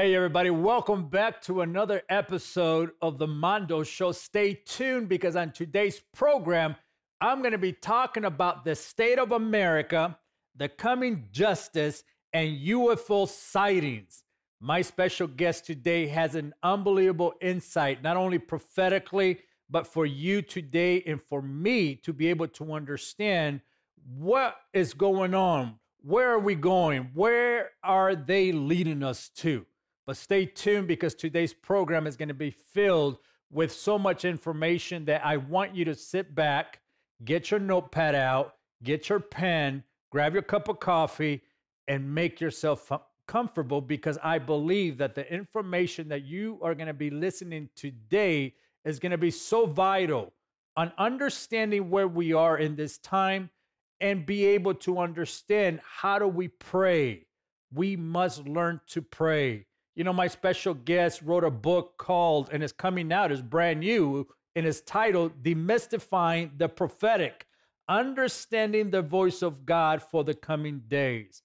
Hey, everybody, welcome back to another episode of the Mondo Show. Stay tuned because on today's program, I'm going to be talking about the state of America, the coming justice, and UFO sightings. My special guest today has an unbelievable insight, not only prophetically, but for you today and for me to be able to understand what is going on. Where are we going? Where are they leading us to? But stay tuned because today's program is going to be filled with so much information that I want you to sit back, get your notepad out, get your pen, grab your cup of coffee, and make yourself comfortable because I believe that the information that you are going to be listening today is going to be so vital on understanding where we are in this time and be able to understand how do we pray. We must learn to pray. You know, my special guest wrote a book called, and it's coming out, it's brand new, and it's titled Demystifying the Prophetic Understanding the Voice of God for the Coming Days.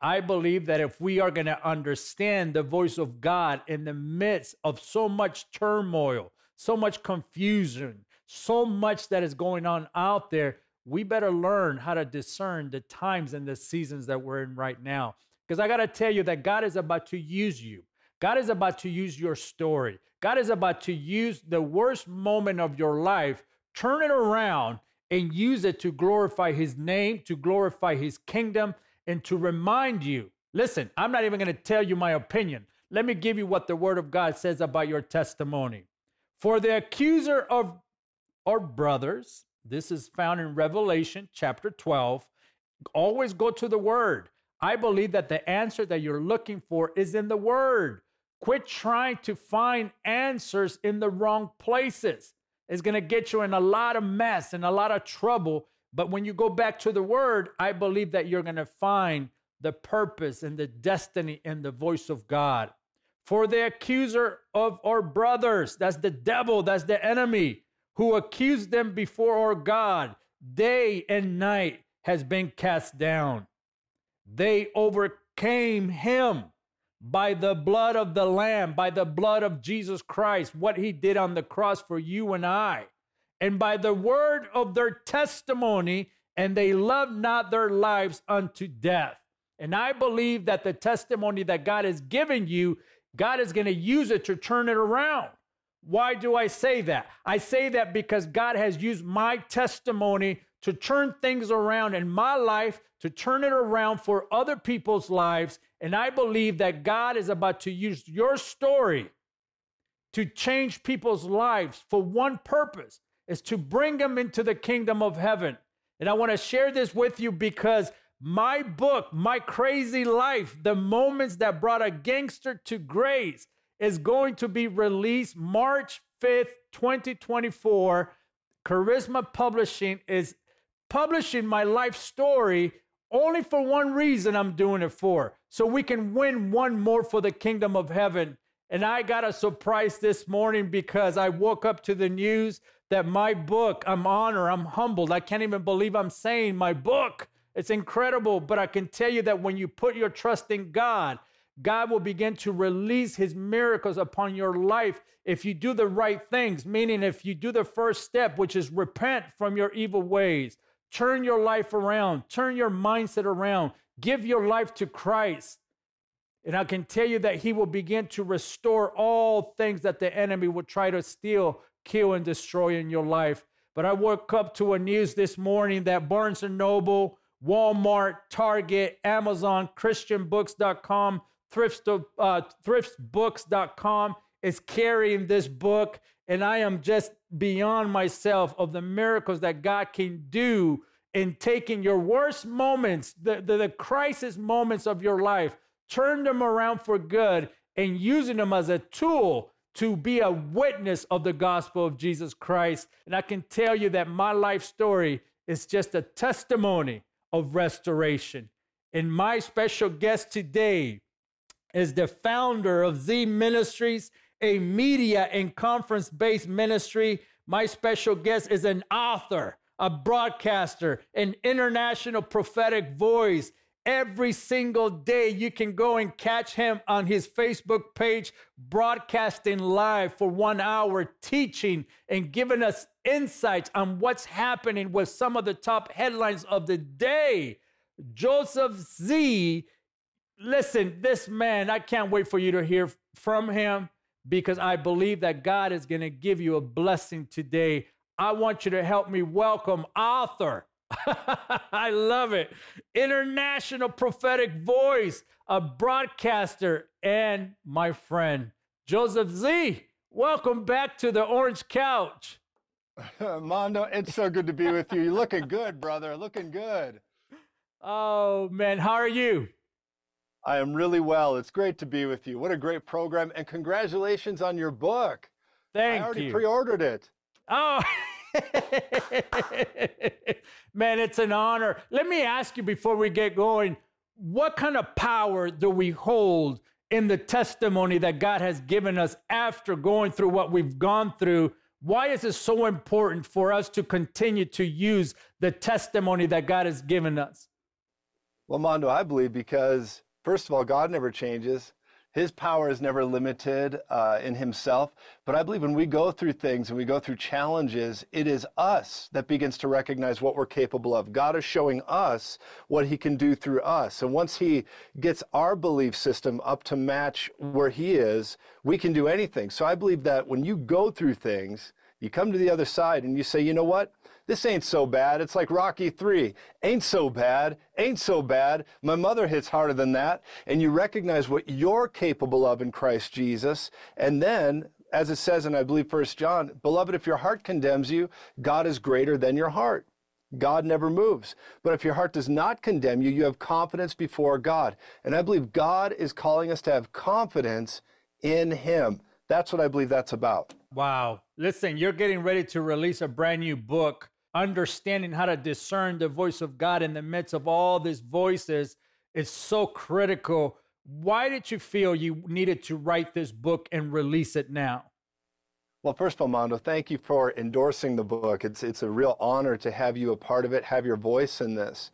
I believe that if we are going to understand the voice of God in the midst of so much turmoil, so much confusion, so much that is going on out there, we better learn how to discern the times and the seasons that we're in right now. Because I got to tell you that God is about to use you. God is about to use your story. God is about to use the worst moment of your life, turn it around, and use it to glorify his name, to glorify his kingdom, and to remind you listen, I'm not even going to tell you my opinion. Let me give you what the word of God says about your testimony. For the accuser of our brothers, this is found in Revelation chapter 12. Always go to the word. I believe that the answer that you're looking for is in the word. Quit trying to find answers in the wrong places. It's going to get you in a lot of mess and a lot of trouble. But when you go back to the word, I believe that you're going to find the purpose and the destiny and the voice of God. For the accuser of our brothers, that's the devil, that's the enemy, who accused them before our God day and night, has been cast down. They overcame him by the blood of the Lamb, by the blood of Jesus Christ, what he did on the cross for you and I, and by the word of their testimony, and they loved not their lives unto death. And I believe that the testimony that God has given you, God is going to use it to turn it around. Why do I say that? I say that because God has used my testimony to turn things around in my life, to turn it around for other people's lives. And I believe that God is about to use your story to change people's lives for one purpose is to bring them into the kingdom of heaven. And I want to share this with you because my book, My Crazy Life, The Moments That Brought a Gangster to Grace, is going to be released March 5th, 2024. Charisma Publishing is publishing my life story only for one reason I'm doing it for. So we can win one more for the kingdom of heaven. And I got a surprise this morning because I woke up to the news that my book, I'm honored, I'm humbled. I can't even believe I'm saying my book. It's incredible. But I can tell you that when you put your trust in God, God will begin to release his miracles upon your life if you do the right things, meaning if you do the first step, which is repent from your evil ways, turn your life around, turn your mindset around, give your life to Christ. And I can tell you that he will begin to restore all things that the enemy will try to steal, kill, and destroy in your life. But I woke up to a news this morning that Barnes and Noble, Walmart, Target, Amazon, ChristianBooks.com, thrift, uh, thriftsbooks.com is carrying this book. And I am just beyond myself of the miracles that God can do in taking your worst moments, the, the, the crisis moments of your life, turn them around for good and using them as a tool to be a witness of the gospel of Jesus Christ. And I can tell you that my life story is just a testimony of restoration. And my special guest today is the founder of Z Ministries, a media and conference based ministry. My special guest is an author, a broadcaster, an international prophetic voice, every single day. You can go and catch him on his Facebook page, broadcasting live for one hour, teaching and giving us insights on what's happening with some of the top headlines of the day. Joseph Z. Listen, this man, I can't wait for you to hear from him because I believe that God is going to give you a blessing today. I want you to help me welcome author. I love it. International prophetic voice, a broadcaster, and my friend, Joseph Z. Welcome back to the Orange Couch. Mondo, it's so good to be with you. You're looking good, brother. Looking good. Oh, man. How are you? I am really well. It's great to be with you. What a great program. And congratulations on your book. Thank you. I already you. pre-ordered it. Oh, man, it's an honor. Let me ask you before we get going what kind of power do we hold in the testimony that God has given us after going through what we've gone through? Why is it so important for us to continue to use the testimony that God has given us? Well, Mondo, I believe because, first of all, God never changes. His power is never limited uh, in himself. But I believe when we go through things and we go through challenges, it is us that begins to recognize what we're capable of. God is showing us what he can do through us. And once he gets our belief system up to match where he is, we can do anything. So I believe that when you go through things, you come to the other side and you say, you know what? This ain't so bad. It's like Rocky 3. Ain't so bad. Ain't so bad. My mother hits harder than that. And you recognize what you're capable of in Christ Jesus. And then, as it says in, I believe, First John, beloved, if your heart condemns you, God is greater than your heart. God never moves. But if your heart does not condemn you, you have confidence before God. And I believe God is calling us to have confidence in Him. That's what I believe that's about. Wow. Listen, you're getting ready to release a brand new book understanding how to discern the voice of God in the midst of all these voices is so critical. Why did you feel you needed to write this book and release it now? Well, first of all, Mondo, thank you for endorsing the book. It's, it's a real honor to have you a part of it, have your voice in this.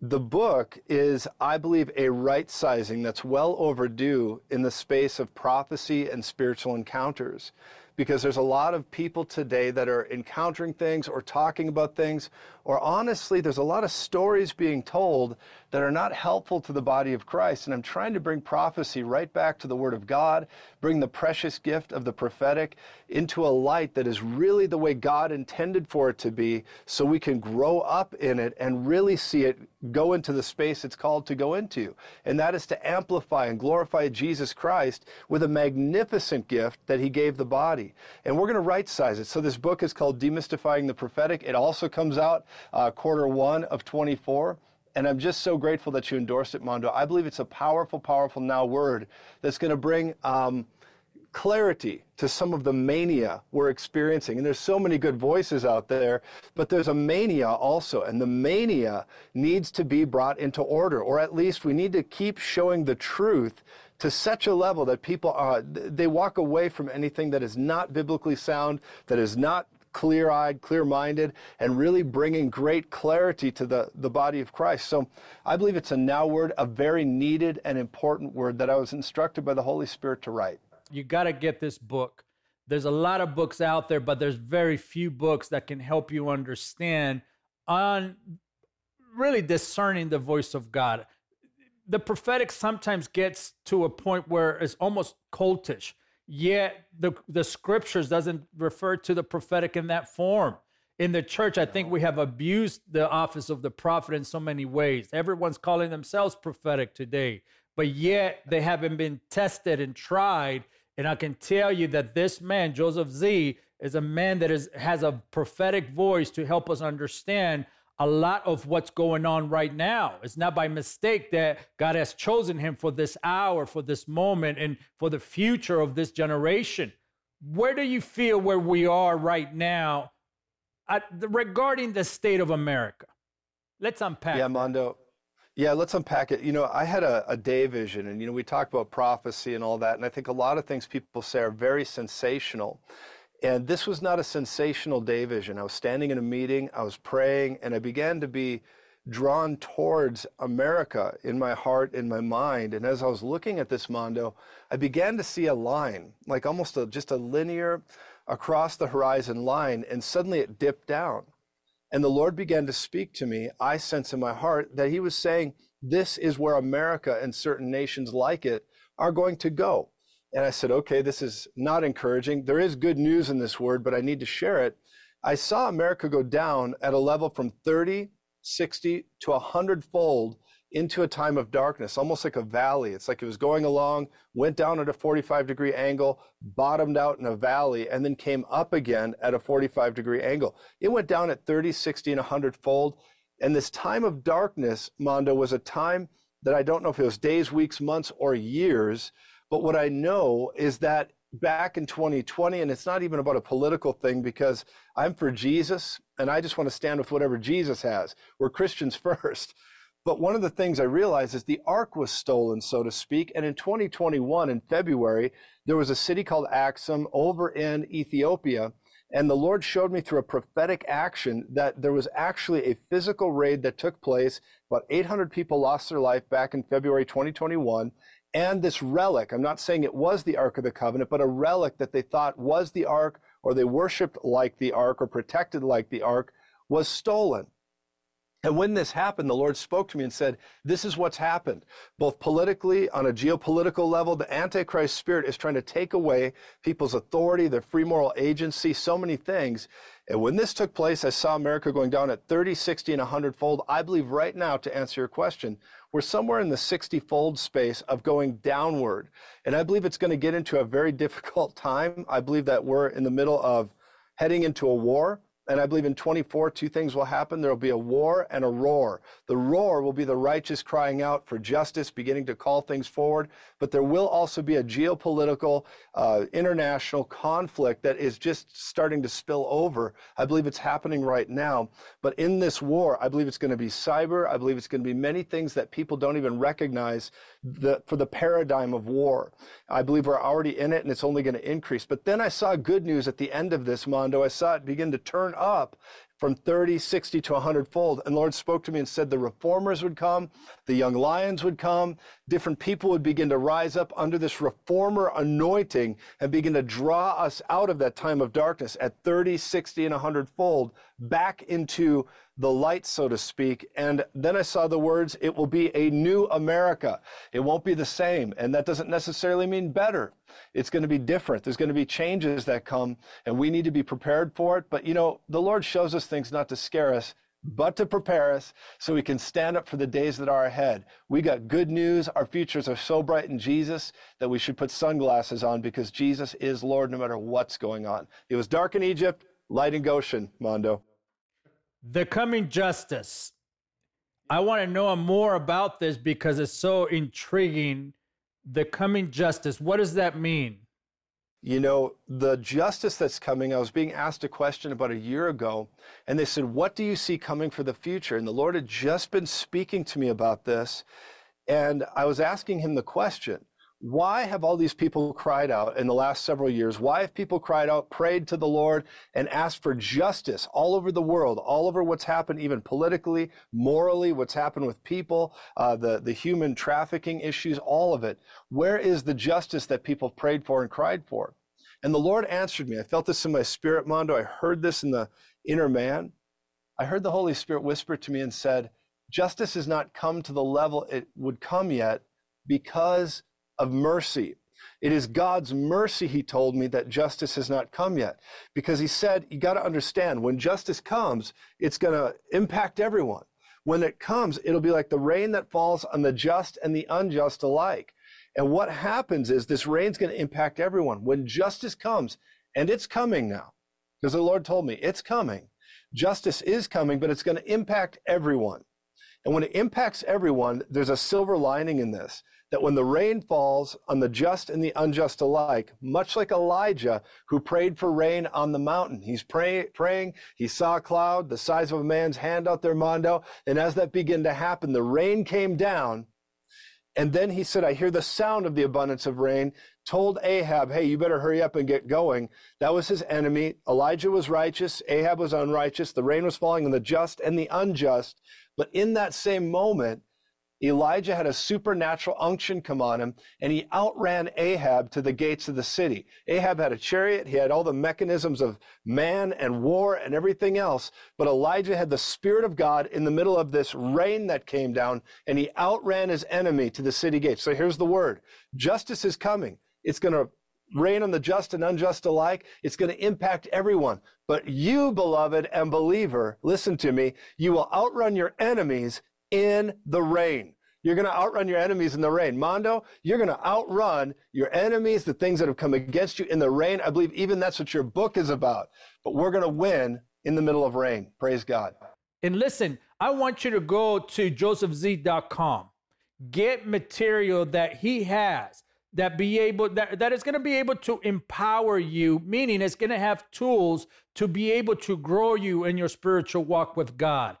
The book is, I believe, a right sizing that's well overdue in the space of prophecy and spiritual encounters because there's a lot of people today that are encountering things or talking about things, or honestly, there's a lot of stories being told that are not helpful to the body of Christ. And I'm trying to bring prophecy right back to the Word of God, bring the precious gift of the prophetic into a light that is really the way God intended for it to be, so we can grow up in it and really see it go into the space it's called to go into. And that is to amplify and glorify Jesus Christ with a magnificent gift that He gave the body. And we're going to right size it. So this book is called Demystifying the Prophetic. It also comes out uh, quarter one of 24. And I'm just so grateful that you endorsed it, Mondo. I believe it's a powerful, powerful now word that's going to bring um, clarity to some of the mania we're experiencing. And there's so many good voices out there, but there's a mania also. And the mania needs to be brought into order, or at least we need to keep showing the truth to such a level that people are, they walk away from anything that is not biblically sound, that is not clear eyed, clear minded, and really bringing great clarity to the, the body of Christ. So I believe it's a now word, a very needed and important word that I was instructed by the Holy Spirit to write. You got to get this book. There's a lot of books out there, but there's very few books that can help you understand on really discerning the voice of God. The prophetic sometimes gets to a point where it's almost cultish yet the the scriptures doesn't refer to the prophetic in that form. In the church i think we have abused the office of the prophet in so many ways. Everyone's calling themselves prophetic today but yet they haven't been tested and tried. And i can tell you that this man joseph z is a man that is has a prophetic voice to help us understand a lot of what's going on right now. It's not by mistake that God has chosen him for this hour, for this moment, and for the future of this generation. Where do you feel where we are right now at, regarding the state of America? Let's unpack. Yeah, Mondo. Yeah, let's unpack it. You know, I had a, a, day vision, and, you know, we talk about prophecy and all that, and I think a lot of things people say are very sensational. And this was not a sensational day vision. I was standing in a meeting, I was praying, and I began to be drawn towards America in my heart, in my mind. And as I was looking at this Mondo, I began to see a line, like almost a, just a linear across the horizon line, and suddenly it dipped down. And the Lord began to speak to me. I sense in my heart that He was saying, This is where America and certain nations like it are going to go. And I said, Okay, this is not encouraging. There is good news in this word, but I need to share it. I saw America go down at a level from 30, 60 to 100 fold into a time of darkness, almost like a valley. It's like it was going along, went down at a 45 degree angle, bottomed out in a valley, and then came up again at a 45 degree angle. It went down at 30, 60, and 100 fold. And this time of darkness, Mondo, was a time that I don't know if it was days, weeks, months, or years. But what I know is that back in 2020, and it's not even about a political thing because I'm for Jesus and I just want to stand with whatever Jesus has. We're Christians first. But one of the things I realized is the ark was stolen, so to speak. And in 2021, in February, there was a city called Axum over in Ethiopia. And the Lord showed me through a prophetic action that there was actually a physical raid that took place. About 800 people lost their life back in February 2021. And this relic, I'm not saying it was the Ark of the Covenant, but a relic that they thought was the Ark or they worshiped like the Ark or protected like the Ark was stolen. And when this happened, the Lord spoke to me and said, This is what's happened. Both politically, on a geopolitical level, the Antichrist spirit is trying to take away people's authority, their free moral agency, so many things. And when this took place, I saw America going down at 30, 60, and 100 fold. I believe right now, to answer your question, we're somewhere in the 60 fold space of going downward. And I believe it's going to get into a very difficult time. I believe that we're in the middle of heading into a war. And I believe in 24, two things will happen. There will be a war and a roar. The roar will be the righteous crying out for justice, beginning to call things forward. But there will also be a geopolitical, uh, international conflict that is just starting to spill over. I believe it's happening right now. But in this war, I believe it's going to be cyber. I believe it's going to be many things that people don't even recognize the, for the paradigm of war. I believe we're already in it and it's only going to increase. But then I saw good news at the end of this, Mondo. I saw it begin to turn up from 30, 60 to 100 fold. And Lord spoke to me and said the reformers would come, the young lions would come, different people would begin to rise up under this reformer anointing and begin to draw us out of that time of darkness at 30, 60, and 100 fold back into the light, so to speak. And then I saw the words, it will be a new America. It won't be the same. And that doesn't necessarily mean better. It's going to be different. There's going to be changes that come, and we need to be prepared for it. But, you know, the Lord shows us things not to scare us, but to prepare us so we can stand up for the days that are ahead. We got good news. Our futures are so bright in Jesus that we should put sunglasses on because Jesus is Lord no matter what's going on. It was dark in Egypt, light in Goshen, Mondo. The coming justice. I want to know more about this because it's so intriguing. The coming justice. What does that mean? You know, the justice that's coming, I was being asked a question about a year ago, and they said, What do you see coming for the future? And the Lord had just been speaking to me about this. And I was asking him the question why have all these people cried out in the last several years? Why have people cried out, prayed to the Lord, and asked for justice all over the world, all over what's happened, even politically, morally, what's happened with people, uh, the, the human trafficking issues, all of it? Where is the justice that people prayed for and cried for? And the Lord answered me. I felt this in my spirit, Mondo. I heard this in the inner man. I heard the Holy Spirit whisper to me and said, Justice has not come to the level it would come yet because of mercy. It is God's mercy, he told me, that justice has not come yet. Because he said, you got to understand, when justice comes, it's going to impact everyone. When it comes, it'll be like the rain that falls on the just and the unjust alike. And what happens is this rain's going to impact everyone. When justice comes, and it's coming now, because the Lord told me it's coming, justice is coming, but it's going to impact everyone. And when it impacts everyone, there's a silver lining in this that when the rain falls on the just and the unjust alike, much like Elijah who prayed for rain on the mountain, he's pray, praying, he saw a cloud the size of a man's hand out there, Mondo, and as that began to happen, the rain came down And then he said, I hear the sound of the abundance of rain, told Ahab, hey, you better hurry up and get going. That was his enemy. Elijah was righteous. Ahab was unrighteous. The rain was falling on the just and the unjust. But in that same moment, Elijah had a supernatural unction come on him, and he outran Ahab to the gates of the city. Ahab had a chariot, he had all the mechanisms of man and war and everything else, but Elijah had the Spirit of God in the middle of this rain that came down, and he outran his enemy to the city gates. So here's the word justice is coming. It's going to rain on the just and unjust alike. It's going to impact everyone. But you, beloved and believer, listen to me, you will outrun your enemies in the rain. You're going to outrun your enemies in the rain. Mondo, you're going to outrun your enemies, the things that have come against you in the rain. I believe even that's what your book is about. But we're going to win in the middle of rain. Praise God. And listen, I want you to go to josephz.com. Get material that he has that be able that, that is going to be able to empower you, meaning it's going to have tools to be able to grow you in your spiritual walk with God.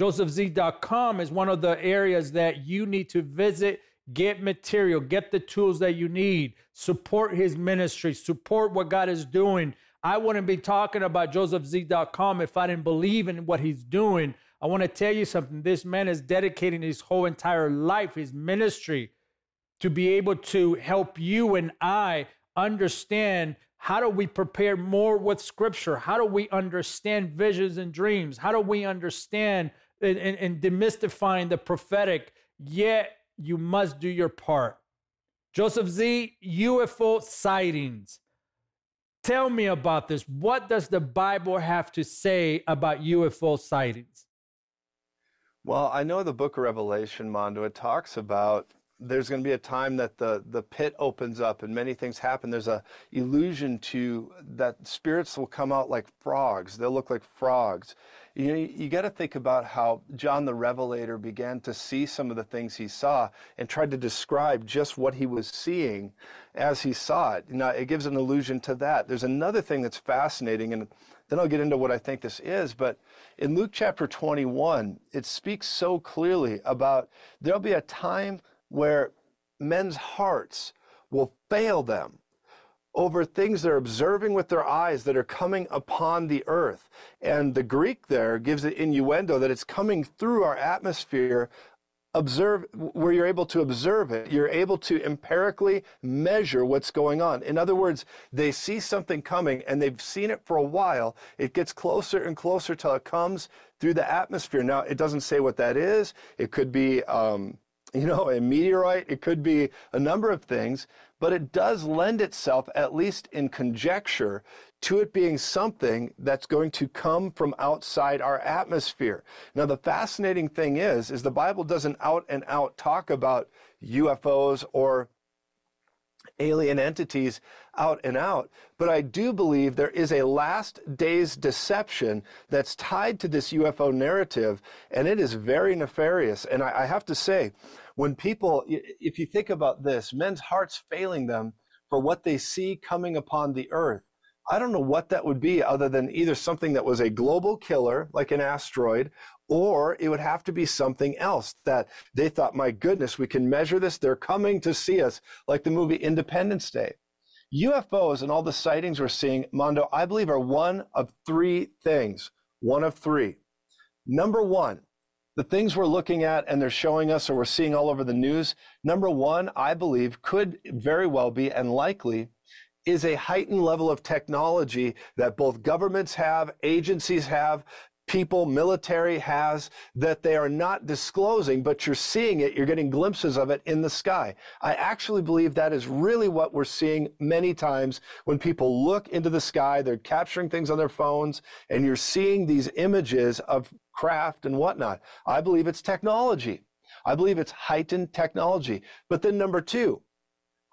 JosephZ.com is one of the areas that you need to visit, get material, get the tools that you need, support his ministry, support what God is doing. I wouldn't be talking about JosephZ.com if I didn't believe in what he's doing. I want to tell you something. This man is dedicating his whole entire life, his ministry, to be able to help you and I understand how do we prepare more with scripture? How do we understand visions and dreams? How do we understand and, and, and demystifying the prophetic? Yet you must do your part. Joseph Z, UFO sightings. Tell me about this. What does the Bible have to say about UFO sightings? Well, I know the book of Revelation, Mondo, it talks about there's going to be a time that the the pit opens up and many things happen there's a illusion to that spirits will come out like frogs they'll look like frogs you know, you got to think about how John the Revelator began to see some of the things he saw and tried to describe just what he was seeing as he saw it. Now, it gives an allusion to that. There's another thing that's fascinating, and then I'll get into what I think this is. But in Luke chapter 21, it speaks so clearly about there'll be a time where men's hearts will fail them over things they're observing with their eyes that are coming upon the earth. And the Greek there gives the innuendo that it's coming through our atmosphere observe where you're able to observe it. You're able to empirically measure what's going on. In other words they see something coming and they've seen it for a while. It gets closer and closer till it comes through the atmosphere. Now it doesn't say what that is. It could be um, you know, a meteorite, it could be a number of things, but it does lend itself, at least in conjecture, to it being something that's going to come from outside our atmosphere. Now, the fascinating thing is, is the Bible doesn't out and out talk about UFOs or alien entities out and out. But I do believe there is a last days deception that's tied to this UFO narrative, and it is very nefarious. And I, I have to say, when people, if you think about this, men's hearts failing them for what they see coming upon the earth. I don't know what that would be other than either something that was a global killer, like an asteroid, or it would have to be something else that they thought, my goodness, we can measure this. They're coming to see us, like the movie Independence Day. UFOs and all the sightings we're seeing, Mondo, I believe are one of three things. One of three. Number one, the things we're looking at and they're showing us or we're seeing all over the news, number one, I believe could very well be and likely is a heightened level of technology that both governments have, agencies have, people, military has that they are not disclosing, but you're seeing it, you're getting glimpses of it in the sky. I actually believe that is really what we're seeing many times when people look into the sky, they're capturing things on their phones, and you're seeing these images of craft and whatnot. I believe it's technology. I believe it's heightened technology. But then number two,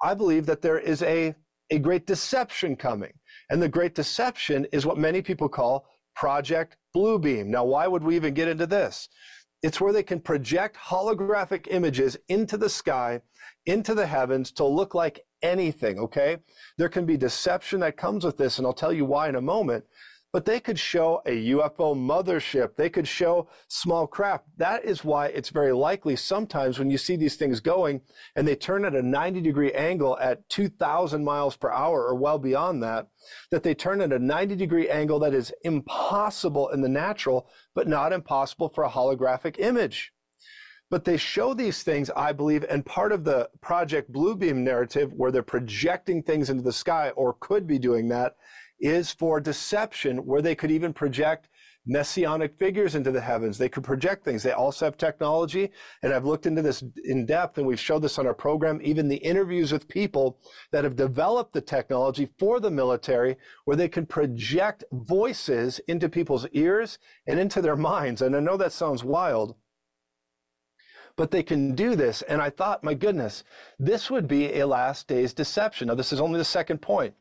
I believe that there is a, a great deception coming. And the great deception is what many people call Project Bluebeam. Now, why would we even get into this? It's where they can project holographic images into the sky, into the heavens to look like anything, okay? There can be deception that comes with this, and I'll tell you why in a moment. But they could show a UFO mothership. They could show small craft. That is why it's very likely sometimes when you see these things going and they turn at a 90 degree angle at 2000 miles per hour or well beyond that, that they turn at a 90 degree angle that is impossible in the natural, but not impossible for a holographic image. But they show these things, I believe, and part of the Project Bluebeam narrative where they're projecting things into the sky or could be doing that is for deception, where they could even project messianic figures into the heavens. They could project things. They also have technology. And I've looked into this in depth and we've showed this on our program, even the interviews with people that have developed the technology for the military where they can project voices into people's ears and into their minds. And I know that sounds wild, but they can do this. And I thought, my goodness, this would be a last day's deception. Now, this is only the second point.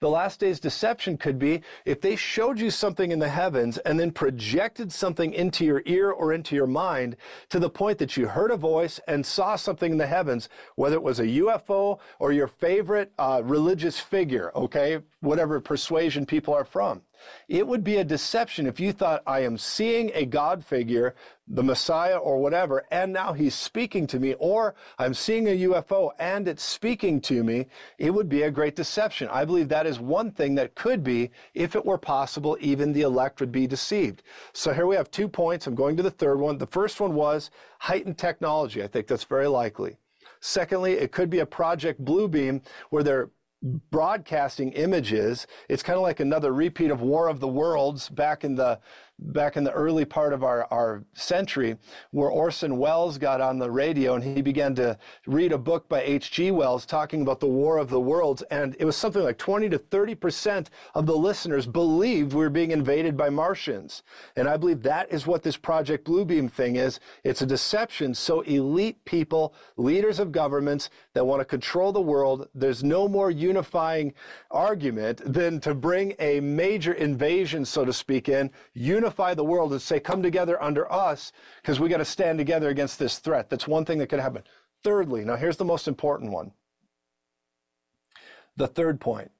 The last day's deception could be if they showed you something in the heavens and then projected something into your ear or into your mind to the point that you heard a voice and saw something in the heavens, whether it was a UFO or your favorite uh, religious figure, okay, whatever persuasion people are from. It would be a deception if you thought, I am seeing a God figure, the Messiah or whatever, and now he's speaking to me, or I'm seeing a UFO and it's speaking to me. It would be a great deception. I believe that is one thing that could be, if it were possible, even the elect would be deceived. So here we have two points. I'm going to the third one. The first one was heightened technology. I think that's very likely. Secondly, it could be a Project Bluebeam where they're broadcasting images. It's kind of like another repeat of War of the Worlds back in the back in the early part of our, our century, where Orson Welles got on the radio and he began to read a book by H.G. Wells talking about the War of the Worlds. And it was something like 20 to 30% of the listeners believed we were being invaded by Martians. And I believe that is what this Project Bluebeam thing is. It's a deception. So elite people, leaders of governments that want to control the world, there's no more unifying argument than to bring a major invasion, so to speak, in unify the world and say, come together under us because we got to stand together against this threat. That's one thing that could happen. Thirdly, now here's the most important one. The third point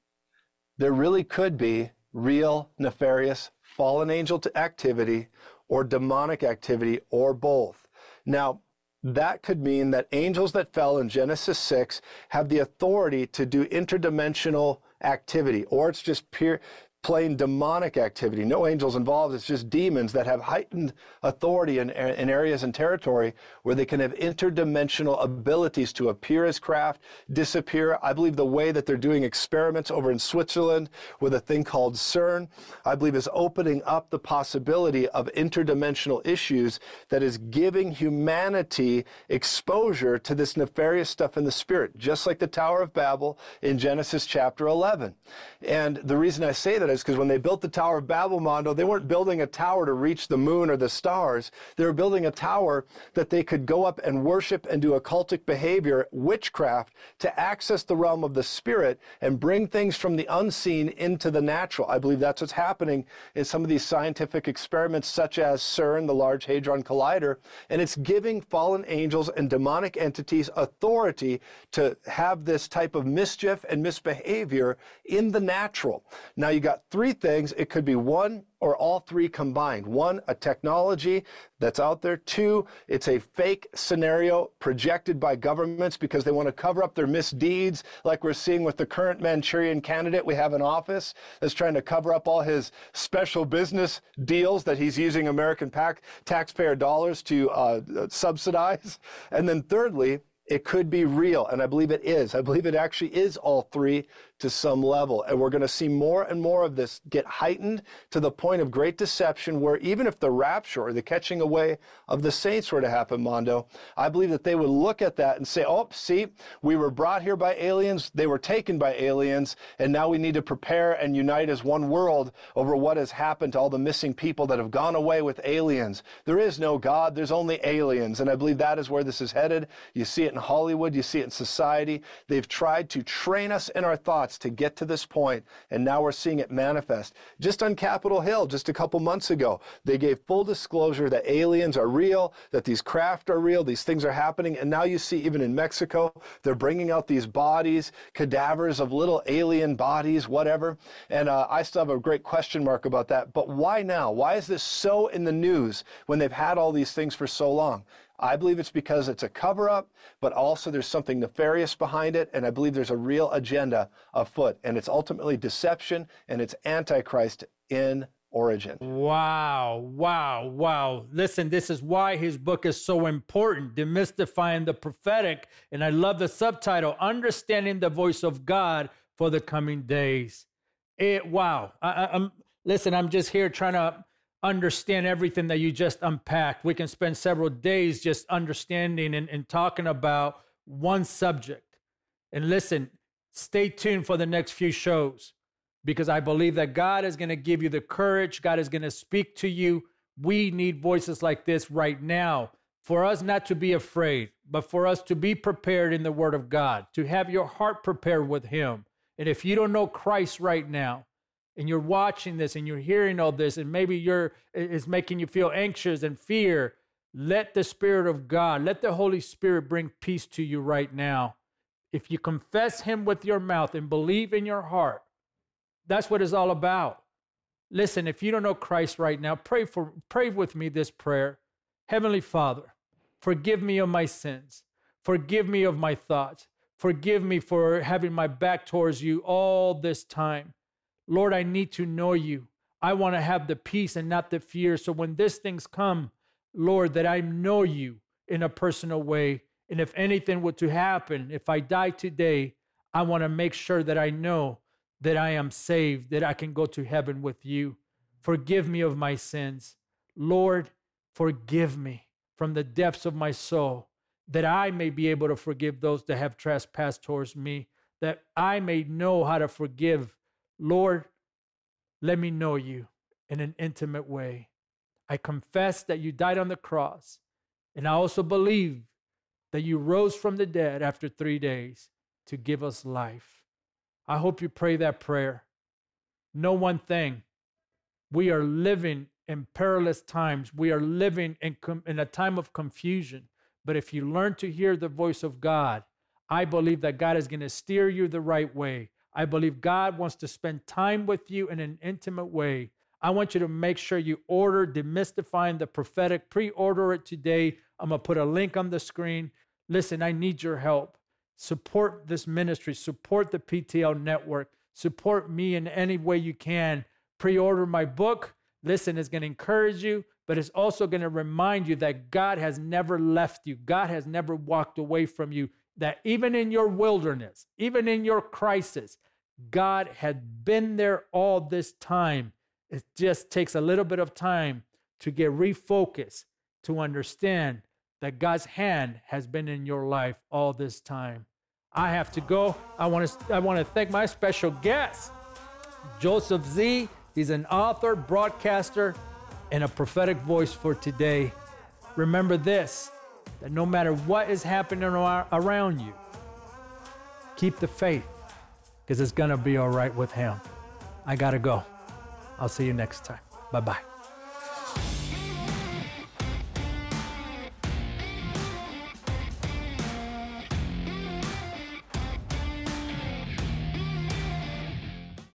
there really could be real nefarious fallen angel activity or demonic activity or both. Now, that could mean that angels that fell in Genesis 6 have the authority to do interdimensional activity, or it's just pure, plain demonic activity. No angels involved. It's just demons that have heightened authority in, in areas and territory where they can have interdimensional abilities to appear as craft, disappear. I believe the way that they're doing experiments over in Switzerland with a thing called CERN, I believe is opening up the possibility of interdimensional issues that is giving humanity exposure to this nefarious stuff in the spirit, just like the Tower of Babel in Genesis chapter 11. And the reason I say that is because when they built the Tower of Babel, Mondo, they weren't building a tower to reach the moon or the stars. They were building a tower that they could go up and worship and do occultic behavior, witchcraft, to access the realm of the spirit and bring things from the unseen into the natural. I believe that's what's happening in some of these scientific experiments, such as CERN, the Large Hadron Collider, and it's giving fallen angels and demonic entities authority to have this type of mischief and misbehavior in the natural. Now you got three things. It could be one or all three combined. One, a technology that's out there. Two, it's a fake scenario projected by governments because they want to cover up their misdeeds, like we're seeing with the current Manchurian candidate we have in office that's trying to cover up all his special business deals that he's using American pack, taxpayer dollars to uh, subsidize. And then thirdly, it could be real, and I believe it is. I believe it actually is all three to some level. And we're going to see more and more of this get heightened to the point of great deception, where even if the rapture or the catching away of the saints were to happen, Mondo, I believe that they would look at that and say, oh, see, we were brought here by aliens, they were taken by aliens, and now we need to prepare and unite as one world over what has happened to all the missing people that have gone away with aliens. There is no God, there's only aliens. And I believe that is where this is headed. You see it in Hollywood, you see it in society. They've tried to train us in our thoughts to get to this point, and now we're seeing it manifest. Just on Capitol Hill, just a couple months ago, they gave full disclosure that aliens are real, that these craft are real, these things are happening, and now you see even in Mexico, they're bringing out these bodies, cadavers of little alien bodies, whatever. And uh, I still have a great question mark about that. But why now? Why is this so in the news when they've had all these things for so long? I believe it's because it's a cover up, but also there's something nefarious behind it. And I believe there's a real agenda afoot. And it's ultimately deception and it's Antichrist in origin. Wow, wow, wow. Listen, this is why his book is so important Demystifying the Prophetic. And I love the subtitle Understanding the Voice of God for the Coming Days. It, wow. I, I'm, listen, I'm just here trying to understand everything that you just unpacked. We can spend several days just understanding and, and talking about one subject. And listen, stay tuned for the next few shows because I believe that God is going to give you the courage, God is going to speak to you. We need voices like this right now for us not to be afraid, but for us to be prepared in the Word of God, to have your heart prepared with Him. And if you don't know Christ right now, and you're watching this and you're hearing all this and maybe you're it's making you feel anxious and fear let the spirit of god let the holy spirit bring peace to you right now. If you confess him with your mouth and believe in your heart that's what it's all about. Listen if you don't know christ right now pray for pray with me this prayer. Heavenly father forgive me of my sins. Forgive me of my thoughts. Forgive me for having my back towards you all this time Lord, I need to know you. I want to have the peace and not the fear. So when these things come, Lord, that I know you in a personal way. And if anything were to happen, if I die today, I want to make sure that I know that I am saved, that I can go to heaven with you. Forgive me of my sins. Lord, forgive me from the depths of my soul, that I may be able to forgive those that have trespassed towards me, that I may know how to forgive Lord, let me know you in an intimate way. I confess that you died on the cross, and I also believe that you rose from the dead after three days to give us life. I hope you pray that prayer. Know one thing we are living in perilous times, we are living in, com- in a time of confusion. But if you learn to hear the voice of God, I believe that God is going to steer you the right way. I believe God wants to spend time with you in an intimate way. I want you to make sure you order Demystifying the Prophetic. Pre order it today. I'm going to put a link on the screen. Listen, I need your help. Support this ministry, support the PTL network, support me in any way you can. Pre order my book. Listen, it's going to encourage you, but it's also going to remind you that God has never left you, God has never walked away from you that even in your wilderness, even in your crisis, God had been there all this time. It just takes a little bit of time to get refocused, to understand that God's hand has been in your life all this time. I have to go. I want to I want to thank my special guest, Joseph Z. He's an author, broadcaster, and a prophetic voice for today. Remember this that no matter what is happening around you, keep the faith because it's going to be all right with Him. I got to go. I'll see you next time. Bye bye.